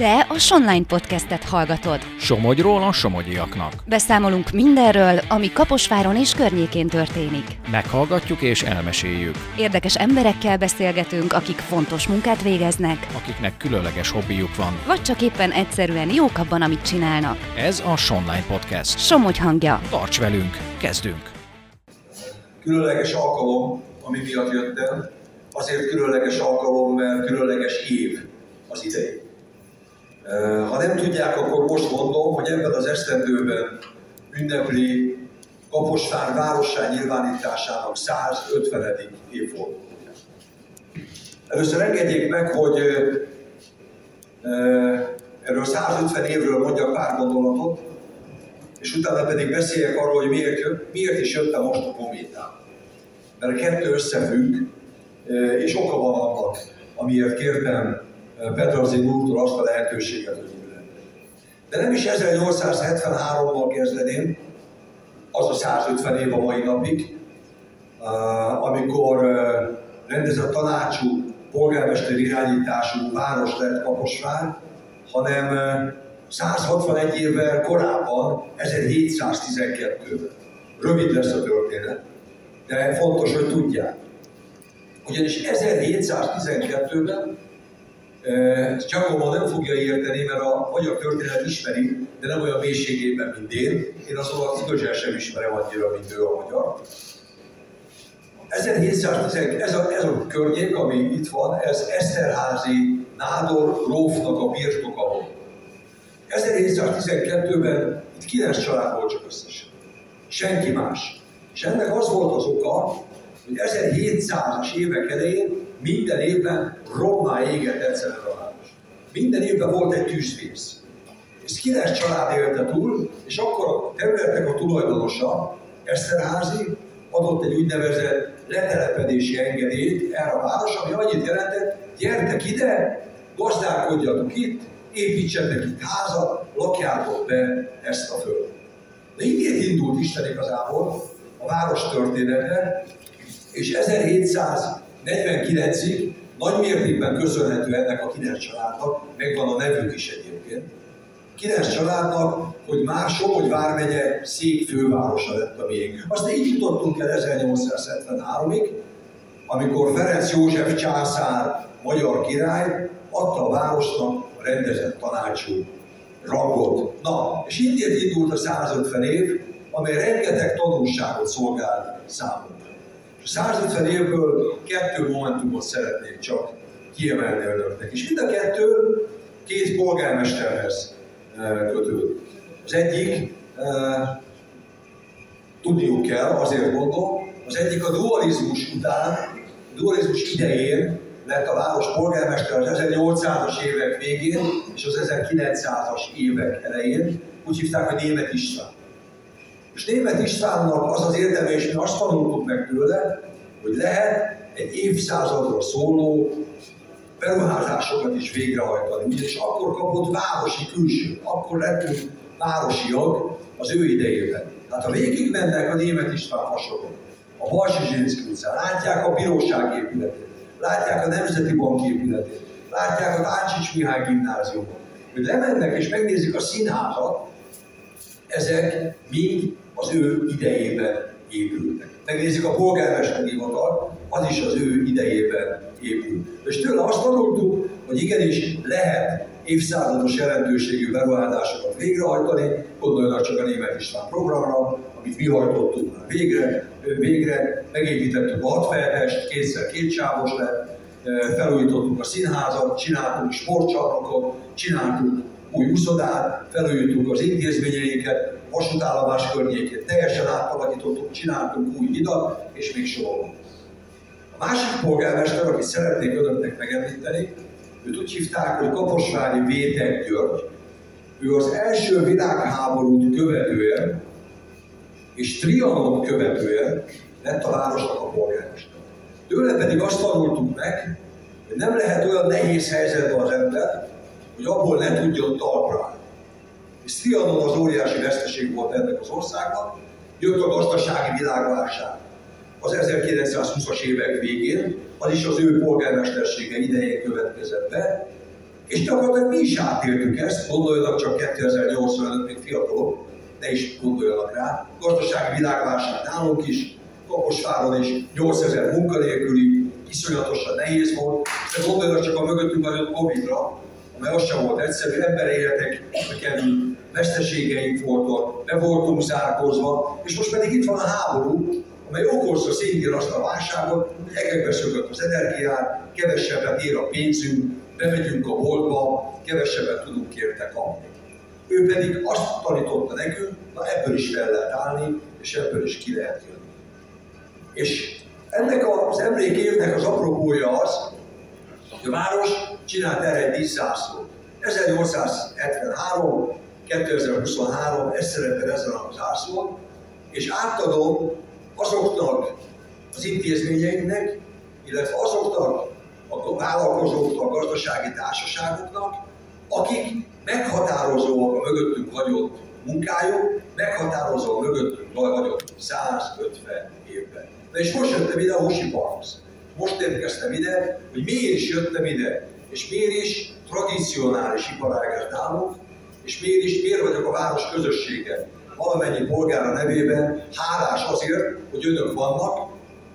Te a Sonline podcastet hallgatod. Somogyról a somogyiaknak. Beszámolunk mindenről, ami Kaposváron és környékén történik. Meghallgatjuk és elmeséljük. Érdekes emberekkel beszélgetünk, akik fontos munkát végeznek, Akiknek különleges hobbijuk van. vagy csak éppen egyszerűen jók abban, amit csinálnak. Ez a Sonline Podcast. Somogy hangja. Tarts velünk, kezdünk! különleges alkalom, ami miatt jöttem, azért különleges alkalom, mert különleges év az idei. Ha nem tudják, akkor most mondom, hogy ebben az esztendőben ünnepli Kaposvár várossá nyilvánításának 150. évfordulóját. Először engedjék meg, hogy erről 150 évről mondjak pár gondolatot, és utána pedig beszéljek arról, hogy miért, jött, miért is jöttem most a kométán. Mert a kettő összefügg, és oka van annak, amiért kértem Petrazin úrtól azt a lehetőséget, hogy. De nem is 1873-mal kezdeném, az a 150 év a mai napig, amikor rendezett tanácsú, polgármester irányítású város lett Kaposvár, hanem eh, 161 évvel korábban, 1712-ben. Rövid lesz a történet, de fontos, hogy tudják. Ugyanis 1712-ben eh, Giacomo nem fogja érteni, mert a magyar történet ismeri, de nem olyan mélységében, mint én. Én azon a igazán sem ismerem annyira, mint ő a magyar. 1710, ez a, ez a környék, ami itt van, ez Eszterházi Nádor Rófnak a birtoka volt. 1712-ben itt 9 család volt csak összesen. Senki más. És ennek az volt az oka, hogy 1700-as évek elején minden évben rommá égett egyszerűen a város. Minden évben volt egy tűzvész. És 9 család élte túl, és akkor a területnek a tulajdonosa, Eszterházi, adott egy úgynevezett letelepedési engedélyt erre a város, ami annyit jelentett, gyertek ide, gazdálkodjatok itt, építsetek itt házat, lakjátok be ezt a földet. De innét indult Isten igazából a város története, és 1749-ig nagy mértékben köszönhető ennek a kilenc családnak, megvan a nevük is egyébként, kilenc családnak, hogy már Somogy vármegye szék fővárosa lett a miénk. Azt így jutottunk el 1873-ig, amikor Ferenc József császár, magyar király adta a városnak a rendezett tanácsú rangot. Na, és így indult a 150 év, amely rengeteg tanulságot szolgált számunkra. És a 150 évből kettő momentumot szeretnék csak kiemelni önöknek. És mind a kettő két polgármesterhez eh, kötődik. Az egyik, eh, tudniuk kell, azért mondom, az egyik a dualizmus után, a dualizmus idején lett a város polgármester az 1800-as évek végén és az 1900-as évek elején, úgy hívták, hogy Német István. És Német Istvánnak az az érdeme, és mi azt tanultuk meg tőle, hogy lehet egy évszázadra szóló beruházásokat is végrehajtani. Ugyanis akkor kapott városi külső, akkor lettünk városiak az ő idejében. Tehát ha végigmennek a Német István hasonlók, a Balsizsinszki utcán, látják a bíróság épületét, látják a Nemzeti Bank épületét, látják a Táncsics Mihály gimnáziumot, hogy lemennek és megnézik a színházat, ezek mind az ő idejében épültek. Megnézzük a polgármester hivatal, az is az ő idejében épült. És tőle azt tanultuk, hogy igenis lehet évszázados jelentőségű beruházásokat végrehajtani, gondoljanak csak a Német István programra, amit mi hajtottunk már végre, végre megépítettük a hatfelhest, kétszer kétsávos lett, felújítottuk a színházat, csináltunk sportcsarnokot, csináltunk új úszodát, felújítottuk az intézményeinket, vasútállomás környékét teljesen átalakítottuk, csináltunk új hidat, és még sorolom. A másik polgármester, akit szeretnék önöknek megemlíteni, őt úgy hívták, hogy Kaposvári Vétek György. Ő az első világháborút követően és Trianon követően lett a városnak a polgármester. Tőle pedig azt tanultuk meg, hogy nem lehet olyan nehéz helyzetben az ember, hogy abból ne tudjon talpra. És Trianon az óriási veszteség volt ennek az országnak, jött a gazdasági világválság az 1920-as évek végén, az is az ő polgármestersége idején következett be, És gyakorlatilag mi is átéltük ezt, gondoljanak csak 2085 még fiatalok, ne is gondoljanak rá. Gazdasági világválság nálunk is, Kaposváron is 8000 munkanélküli, iszonyatosan nehéz volt, de gondoljanak csak a mögöttünk vagyok Covid-ra, amely az sem volt egyszerű, emberéletek került, veszteségeink voltak, be voltunk zárkozva, és most pedig itt van a háború, amely okozza szintén azt a válságot, hogy egekbe szökött az energiát, kevesebbet ér a pénzünk, bemegyünk a boltba, kevesebbet tudunk érte kapni. Ő pedig azt tanította nekünk, na ebből is fel lehet állni, és ebből is ki lehet jönni. És ennek az emlékévnek az apropója az, hogy a város csinált erre egy díszzászlót. 1873, 2023, ez szerepel ezen a zászlón, és átadom azoknak az intézményeinknek, illetve azoknak a vállalkozóknak, a gazdasági társaságoknak, akik meghatározóak a mögöttünk hagyott munkájuk, meghatározó a mögöttünk hagyott 150 évben. Na és most jöttem ide a Husi Parkhoz. Most érkeztem ide, hogy miért is jöttem ide, és miért is tradicionális iparágás nálunk, és miért is, miért vagyok a város közössége valamennyi polgára nevében hálás azért, hogy önök vannak,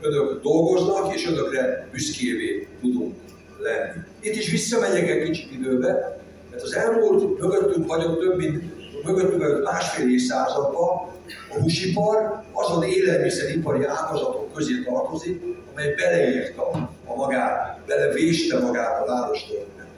önök dolgoznak, és önökre büszkévé tudunk lenni. Itt is visszamegyek egy kicsit időbe, mert az elmúlt mögöttünk vagyok több mint mögöttünk vagyok másfél évszázadban a húsipar azon élelmiszeripari ágazatok közé tartozik, amely beleírta a magát, belevéste magát a város történetében.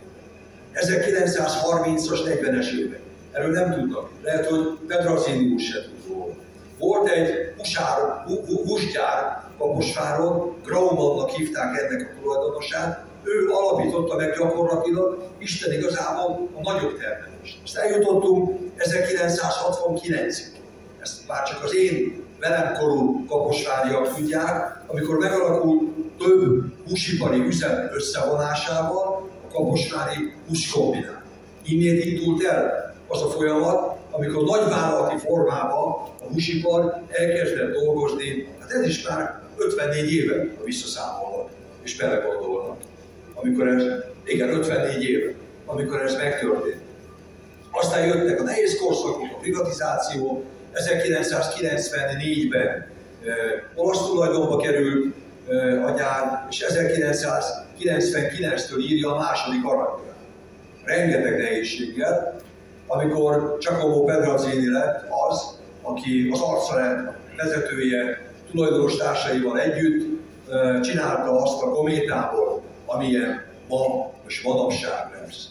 1930-as, 40-es évek. Erről nem tudnak. Lehet, hogy Pedrazini úr se tud róla. Volt egy húsár, húsgyár Kaposváron, Graumannak hívták ennek a tulajdonosát, ő alapította meg gyakorlatilag Isten igazából a nagyobb termelést. Azt eljutottunk 1969-ig. Ezt már csak az én velem korú kaposváriak tudják, amikor megalakult több húsipari üzem összevonásával a kaposvári húskombinát. Innét indult el az a folyamat, amikor nagyvállalati formában a húsipar elkezdett dolgozni, hát ez is már 54 éve, ha visszaszámolnak és belegondolnak. Amikor ez, igen, 54 éve, amikor ez megtörtént. Aztán jöttek a nehéz korszakok, a privatizáció, 1994-ben eh, olasz tulajdonba került a gyár, és 1999-től írja a második aranykorát. Rengeteg nehézséggel, amikor Giacomo Pedrazini lett az, aki az Arcalet vezetője, tulajdonos társaival együtt csinálta azt a kométából, amilyen ma és manapság lesz.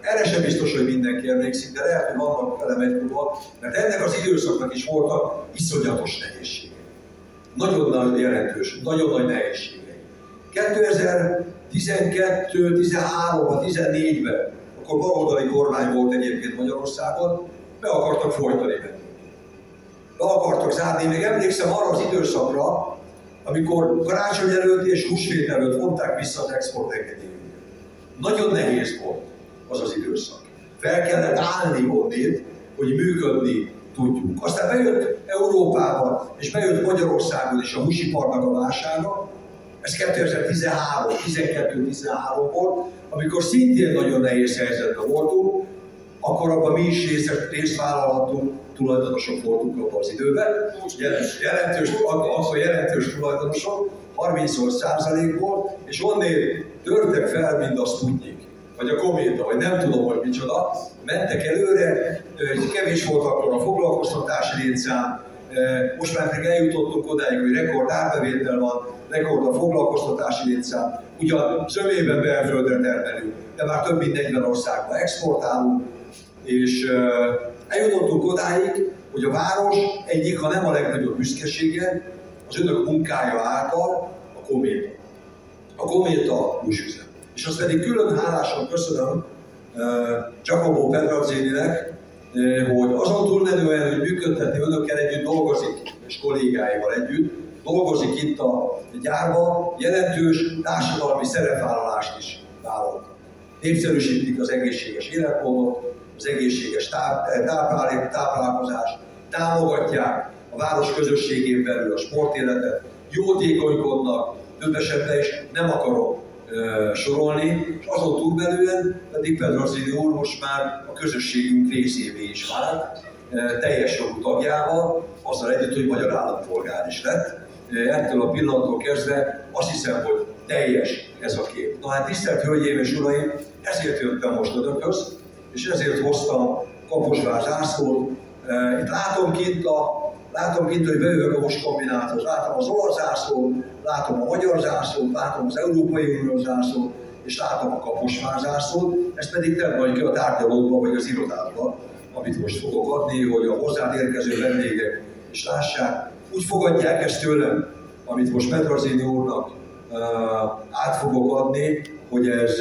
Erre sem biztos, hogy mindenki emlékszik, de lehet, hogy vannak vele megtudva, mert ennek az időszaknak is voltak iszonyatos nehézségei. Nagyon nagy jelentős, nagyon nagy nehézségei. 2012, 13 14-ben akkor baloldali kormány volt egyébként Magyarországon, be akartak folytani bennünket. Be akartak zárni, még emlékszem arra az időszakra, amikor karácsony előtt és húsvét előtt vonták vissza az export engedélyünket. Nagyon nehéz volt az az időszak. Fel kellett állni onnét, hogy működni tudjuk. Aztán bejött Európába, és bejött Magyarországon is a húsiparnak a válsága, ez 2013, 12-13 volt, amikor szintén nagyon nehéz helyzetben voltunk, akkor abban mi is részt, részt vállalhatunk, tulajdonosok voltunk abban az időben. Jelentős, akkor jelentős tulajdonosok, 30 százalékból, és onnél törtek fel, mint a Sputnik, vagy a Kométa, vagy nem tudom, hogy micsoda, mentek előre, kevés volt akkor a foglalkoztatási létszám, most már pedig eljutottunk odáig, hogy rekord árbevétel van, rekord a foglalkoztatási létszám. Ugyan zömében belföldre termelünk, de már több mint 40 országba exportálunk, és eljutottunk odáig, hogy a város egyik, ha nem a legnagyobb büszkesége, az önök munkája által a kométa. A kométa húsüzem. És azt pedig külön hálásan köszönöm Giacomo Pedrazzininek, hogy azon túlmenően, hogy működtetni önökkel együtt dolgozik, és kollégáival együtt, dolgozik itt a gyárban, jelentős társadalmi szerepvállalást is vállalt. Népszerűsítik az egészséges életmódot, az egészséges táplálék, táplálkozást, támogatják a város közösségén belül a sportéletet, jótékonykodnak, több esetben is nem akarok sorolni, és azon túlbelően pedig Pedrazini úr most már a közösségünk részévé is vált, teljes jogú tagjával, azzal együtt, hogy magyar állampolgár is lett. Ettől a pillanattól kezdve azt hiszem, hogy teljes ez a kép. Na hát tisztelt Hölgyeim és Uraim, ezért jöttem most önökhöz, és ezért hoztam Kaposvár zászlót. Itt látom kint a Látom kint, hogy bejövök a most kombinátor, látom az olasz zászlót, látom a magyar zászlót, látom az Európai Unió zászlót, és látom a kaposvár zászlót, ezt pedig te vagy ki a tárgyalóba vagy az irodába, amit most fogok adni, hogy a hozzád érkező vendégek is lássák. Úgy fogadják ezt tőlem, amit most Petrazini úrnak uh, át fogok adni, hogy ez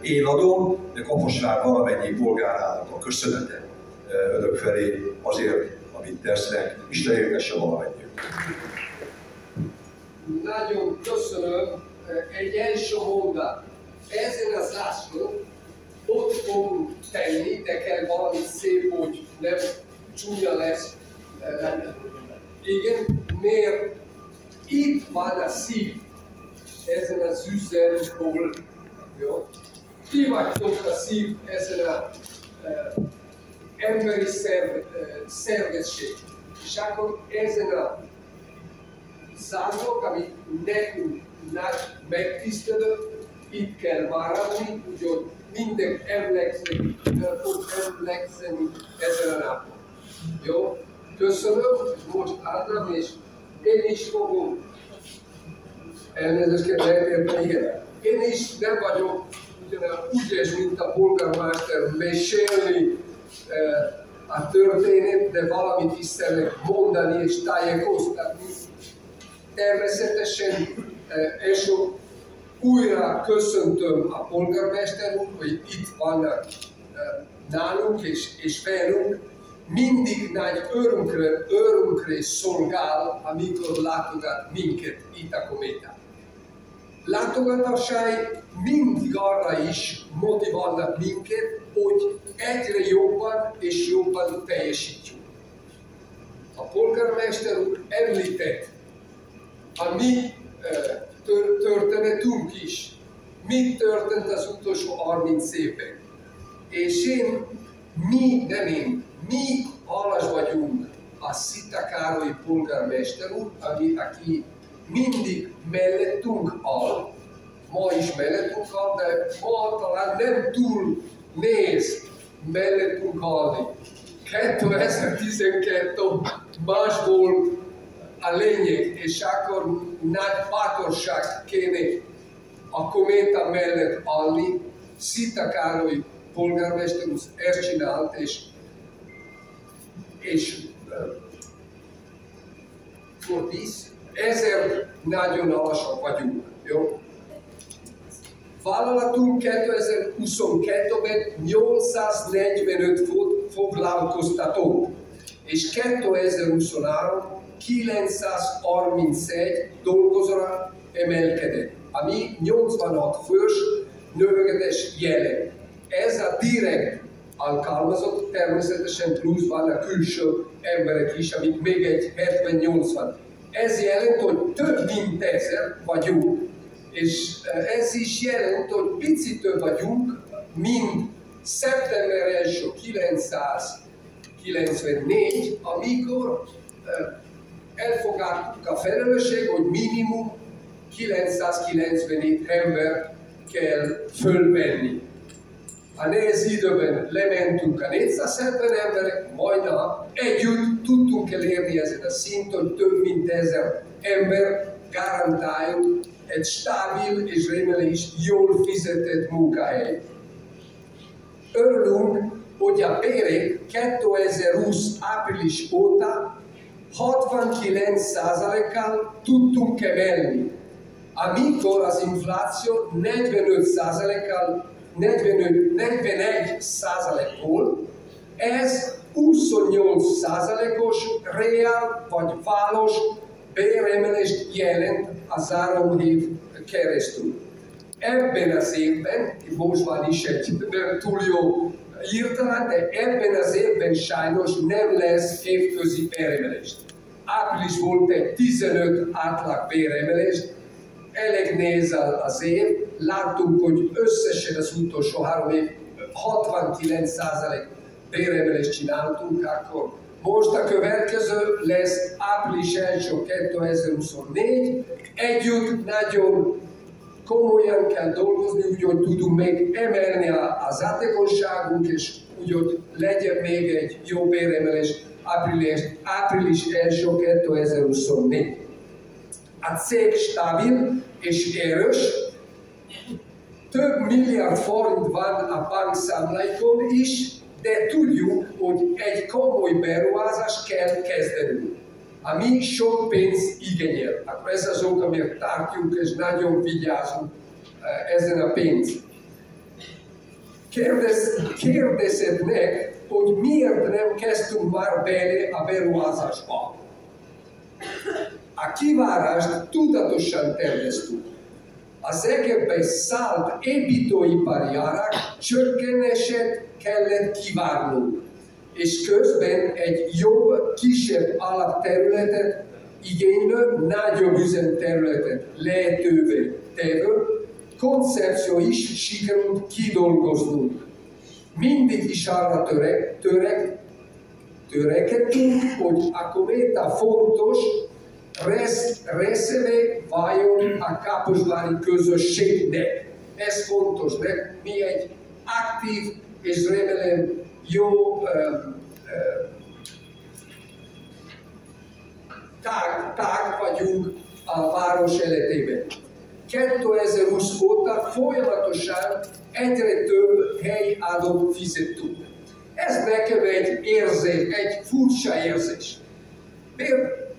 én adom, de Kaposvár valamennyi polgárának a köszönete önök felé azért, amit tesznek. Isten éltesse valamennyi. Nagyon köszönöm. Egy első mondat. Ezen a zászlón ott fogunk tenni, de kell valami szép, hogy nem csúnya lesz. Igen, mert itt van a szív ezen az üzemból. Jó? Ti vagytok a szív ezen a uh, emberi szerv, szervezség. És akkor ezen a zászlók, ami nekünk nagy megtisztelő, itt kell maradni, úgyhogy minden emlékszik, fog emlékszeni ezen a napon. Jó? Köszönöm, most Ádám, és én is fogom elnézést kell lehet igen. Én is nem vagyok ugyanaz ügyes, mint a polgármester mesélni a történet, de valamit is szeretnék mondani és tájékoztatni. Természetesen és újra köszöntöm a polgármester hogy itt vannak nálunk és, és velünk, mindig nagy örömkre, örömkre szolgál, amikor látogat minket itt a kométán. Látogatásai mindig arra is motiválnak minket, hogy egyre jobban és jobban teljesítjük. A polgármester úr említett a mi történetünk is. Mi történt az utolsó 30 évben? És én, mi, nem én, mi hálás vagyunk a Szita Károly polgármester úr, aki, aki mindig mellettünk áll, ma is mellettünk áll, de ma talán nem túl néz mellettünk állni. 2012 más volt a lényeg, és akkor nagy bátorság kéne a kométa mellett állni. Szita Károly polgármester úr ezt csinált, és és fordísz, ezért nagyon alacsony vagyunk. Jó? Vállalatunk 2022-ben 845 foglalkoztató, és 2023 931 dolgozóra emelkedett, ami 86 fős növekedés jelent. Ez a direkt alkalmazott, természetesen plusz vannak külső emberek is, amik még egy 70-80. Ez jelent, hogy több mint ezer vagyunk, és eh, ez is jelent, hogy picit több vagyunk, mint szeptember 1 994, amikor eh, elfogadtuk a felelősség, hogy minimum 997 ember kell fölvenni a nehéz időben lementünk a 470 emberek, majdnem együtt tudtunk elérni ezen a szinten, több mint ezer ember garantáljuk egy stabil és remélem is jól fizetett munkahely. Örülünk, hogy a bérek 2020 április óta 69%-kal tudtunk emelni, amikor az infláció 45%-kal 45, 41 százalékból, ez 28 százalékos reál vagy válos béremelést jelent a zárom év keresztül. Ebben az évben, most van is egy túl jó írtalán, de ebben az évben sajnos nem lesz évközi béremelést. Április volt egy 15 átlag béremelés, elég néz az év, láttunk, hogy összesen az utolsó három év 69% béremelést csináltunk, akkor most a következő lesz április 1 2024. Együtt nagyon komolyan kell dolgozni, úgy, hogy tudunk még emelni az hatékonyságunk, és úgy, hogy legyen még egy jó béremelés április, április 1 2024. A cég stabil és erős, több milliárd forint van a bankszámláikon is, de tudjuk, hogy egy komoly beruházást kell kezdenünk ami sok pénz igényel. Akkor ez az ok, amiért tartjuk és nagyon vigyázunk eh, ezen a pénz. Kérdez, kérdezhetnek, hogy miért nem kezdtünk már bele a beruházásba. A kivárást tudatosan terveztük. Az egekbe szállt építőipari árak csökkenését kellett kivárnunk és közben egy jobb, kisebb alapterületet igénylő, nagyobb üzemterületet lehetővé tevő koncepció is sikerült kidolgoznunk. Mindig is arra törek, törek, törekedtünk, hogy a kométa fontos resz, részeve váljon a kaposvári közösségnek. Ez fontos, mert mi egy aktív és remélem jó um, tág, tág vagyunk a város életében. 2020 óta folyamatosan egyre több helyadót fizettünk. Ez nekem egy érzés, egy furcsa érzés.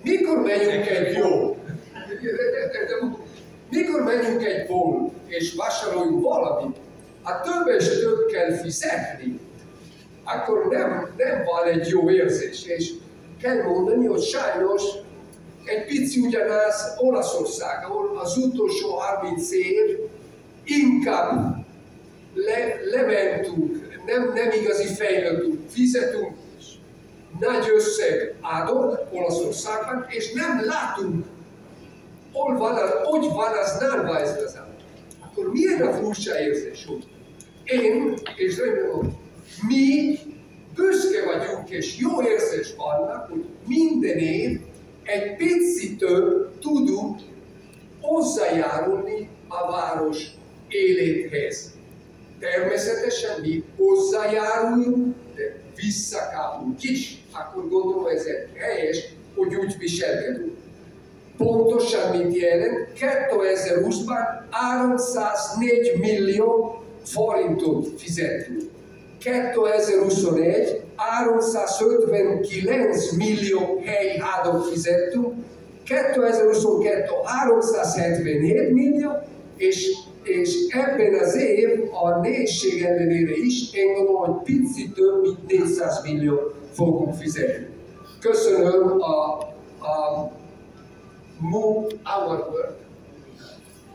Mikor megyünk egy jó? Mikor megyünk egy bol és vásárolunk valamit, a több és több kell fizetni, akkor nem, nem van egy jó érzés. És kell mondani, hogy sajnos egy pici ugyanaz Olaszország, ahol az utolsó 30 év inkább le, lementünk, nem, nem igazi fejlődünk, fizetünk nagy összeg adott Olaszországban, és nem látunk, hol van, az, hogy van az nálva ez az Akkor milyen a furcsa érzés, hogy én, és remélem, mi büszke vagyunk, és jó érzés vannak, hogy minden év egy picit tudunk hozzájárulni a város élethez. Természetesen mi hozzájárulunk, de visszakapunk is. Akkor gondolom ez egy helyes, hogy úgy viselkedünk. Pontosan mit jelent? 2020-ban 304 millió forintot fizettünk. 2021 359 millió helyhádot fizettünk, 2022 377 millió, és, és ebben az év a nehézség ellenére is én gondolom, hogy picit több mint 400 millió fogunk fizetni. Köszönöm a, a mu, our work,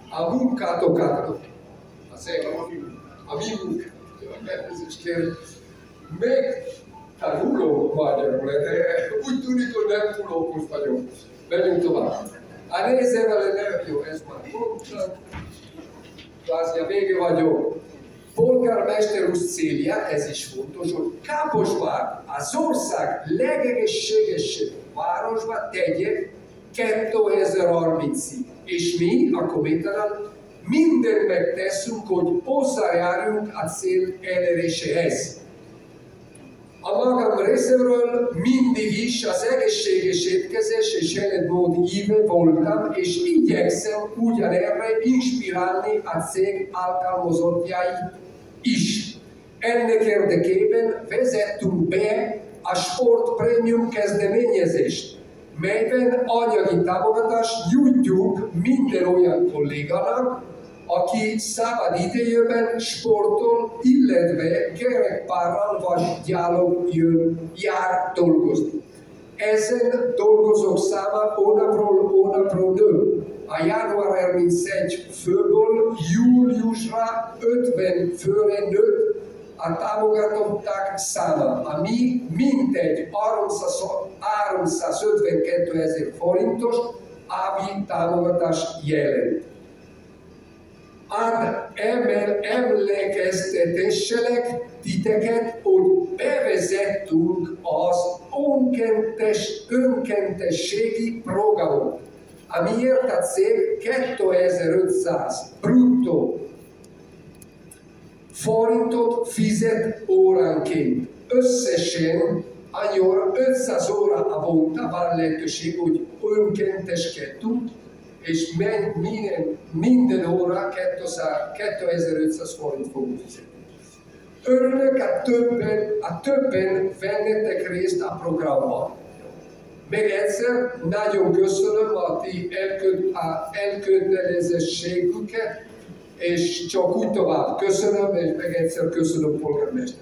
a munkátokat, az a mi munkát elnézést kérek, meg tanuló magyarul, de úgy tűnik, hogy nem túl okos vagyok. Menjünk tovább. A vele, nem jó, ez már mondtam. Kvázi a vége vagyok. Polgármester úr célja, ez is fontos, hogy Káposvár az ország legegészségesebb városba tegye 2030-ig. És mi, a Kométanál, mindent megteszünk, hogy hozzájárjunk a cél eléréséhez. A magam részéről mindig is az egészséges étkezés és életmód híve voltam, és igyekszem ugyanerre inspirálni a cég alkalmazottjait is. Ennek érdekében vezettünk be a Sport Premium kezdeményezést, melyben anyagi támogatást nyújtjuk minden olyan kollégának, aki szabad idejében sportol, illetve kerekpárral vagy gyalog jön, jár dolgozni. Ezen dolgozók száma hónapról hónapról nő. A január 31 főből júliusra 50 főre nőtt a támogatották száma, ami mintegy 352 ezer forintos ávi támogatást jelent. Ad emel, emlékeztetesselek titeket, hogy bevezettünk az önkentes, önkentességi programot, amiért a cég 2500 bruttó forintot fizet óránként. Összesen annyi óra, 500 óra havonta van lehetőség, hogy önkénteskedünk, és minden, minden óra 2500 forint fogunk fizetni. Örülök, a többen, a többen vennetek részt a programban. Még egyszer nagyon köszönöm a ti elkötelezettségüket, és csak úgy tovább. Köszönöm, és meg egyszer köszönöm, polgármester.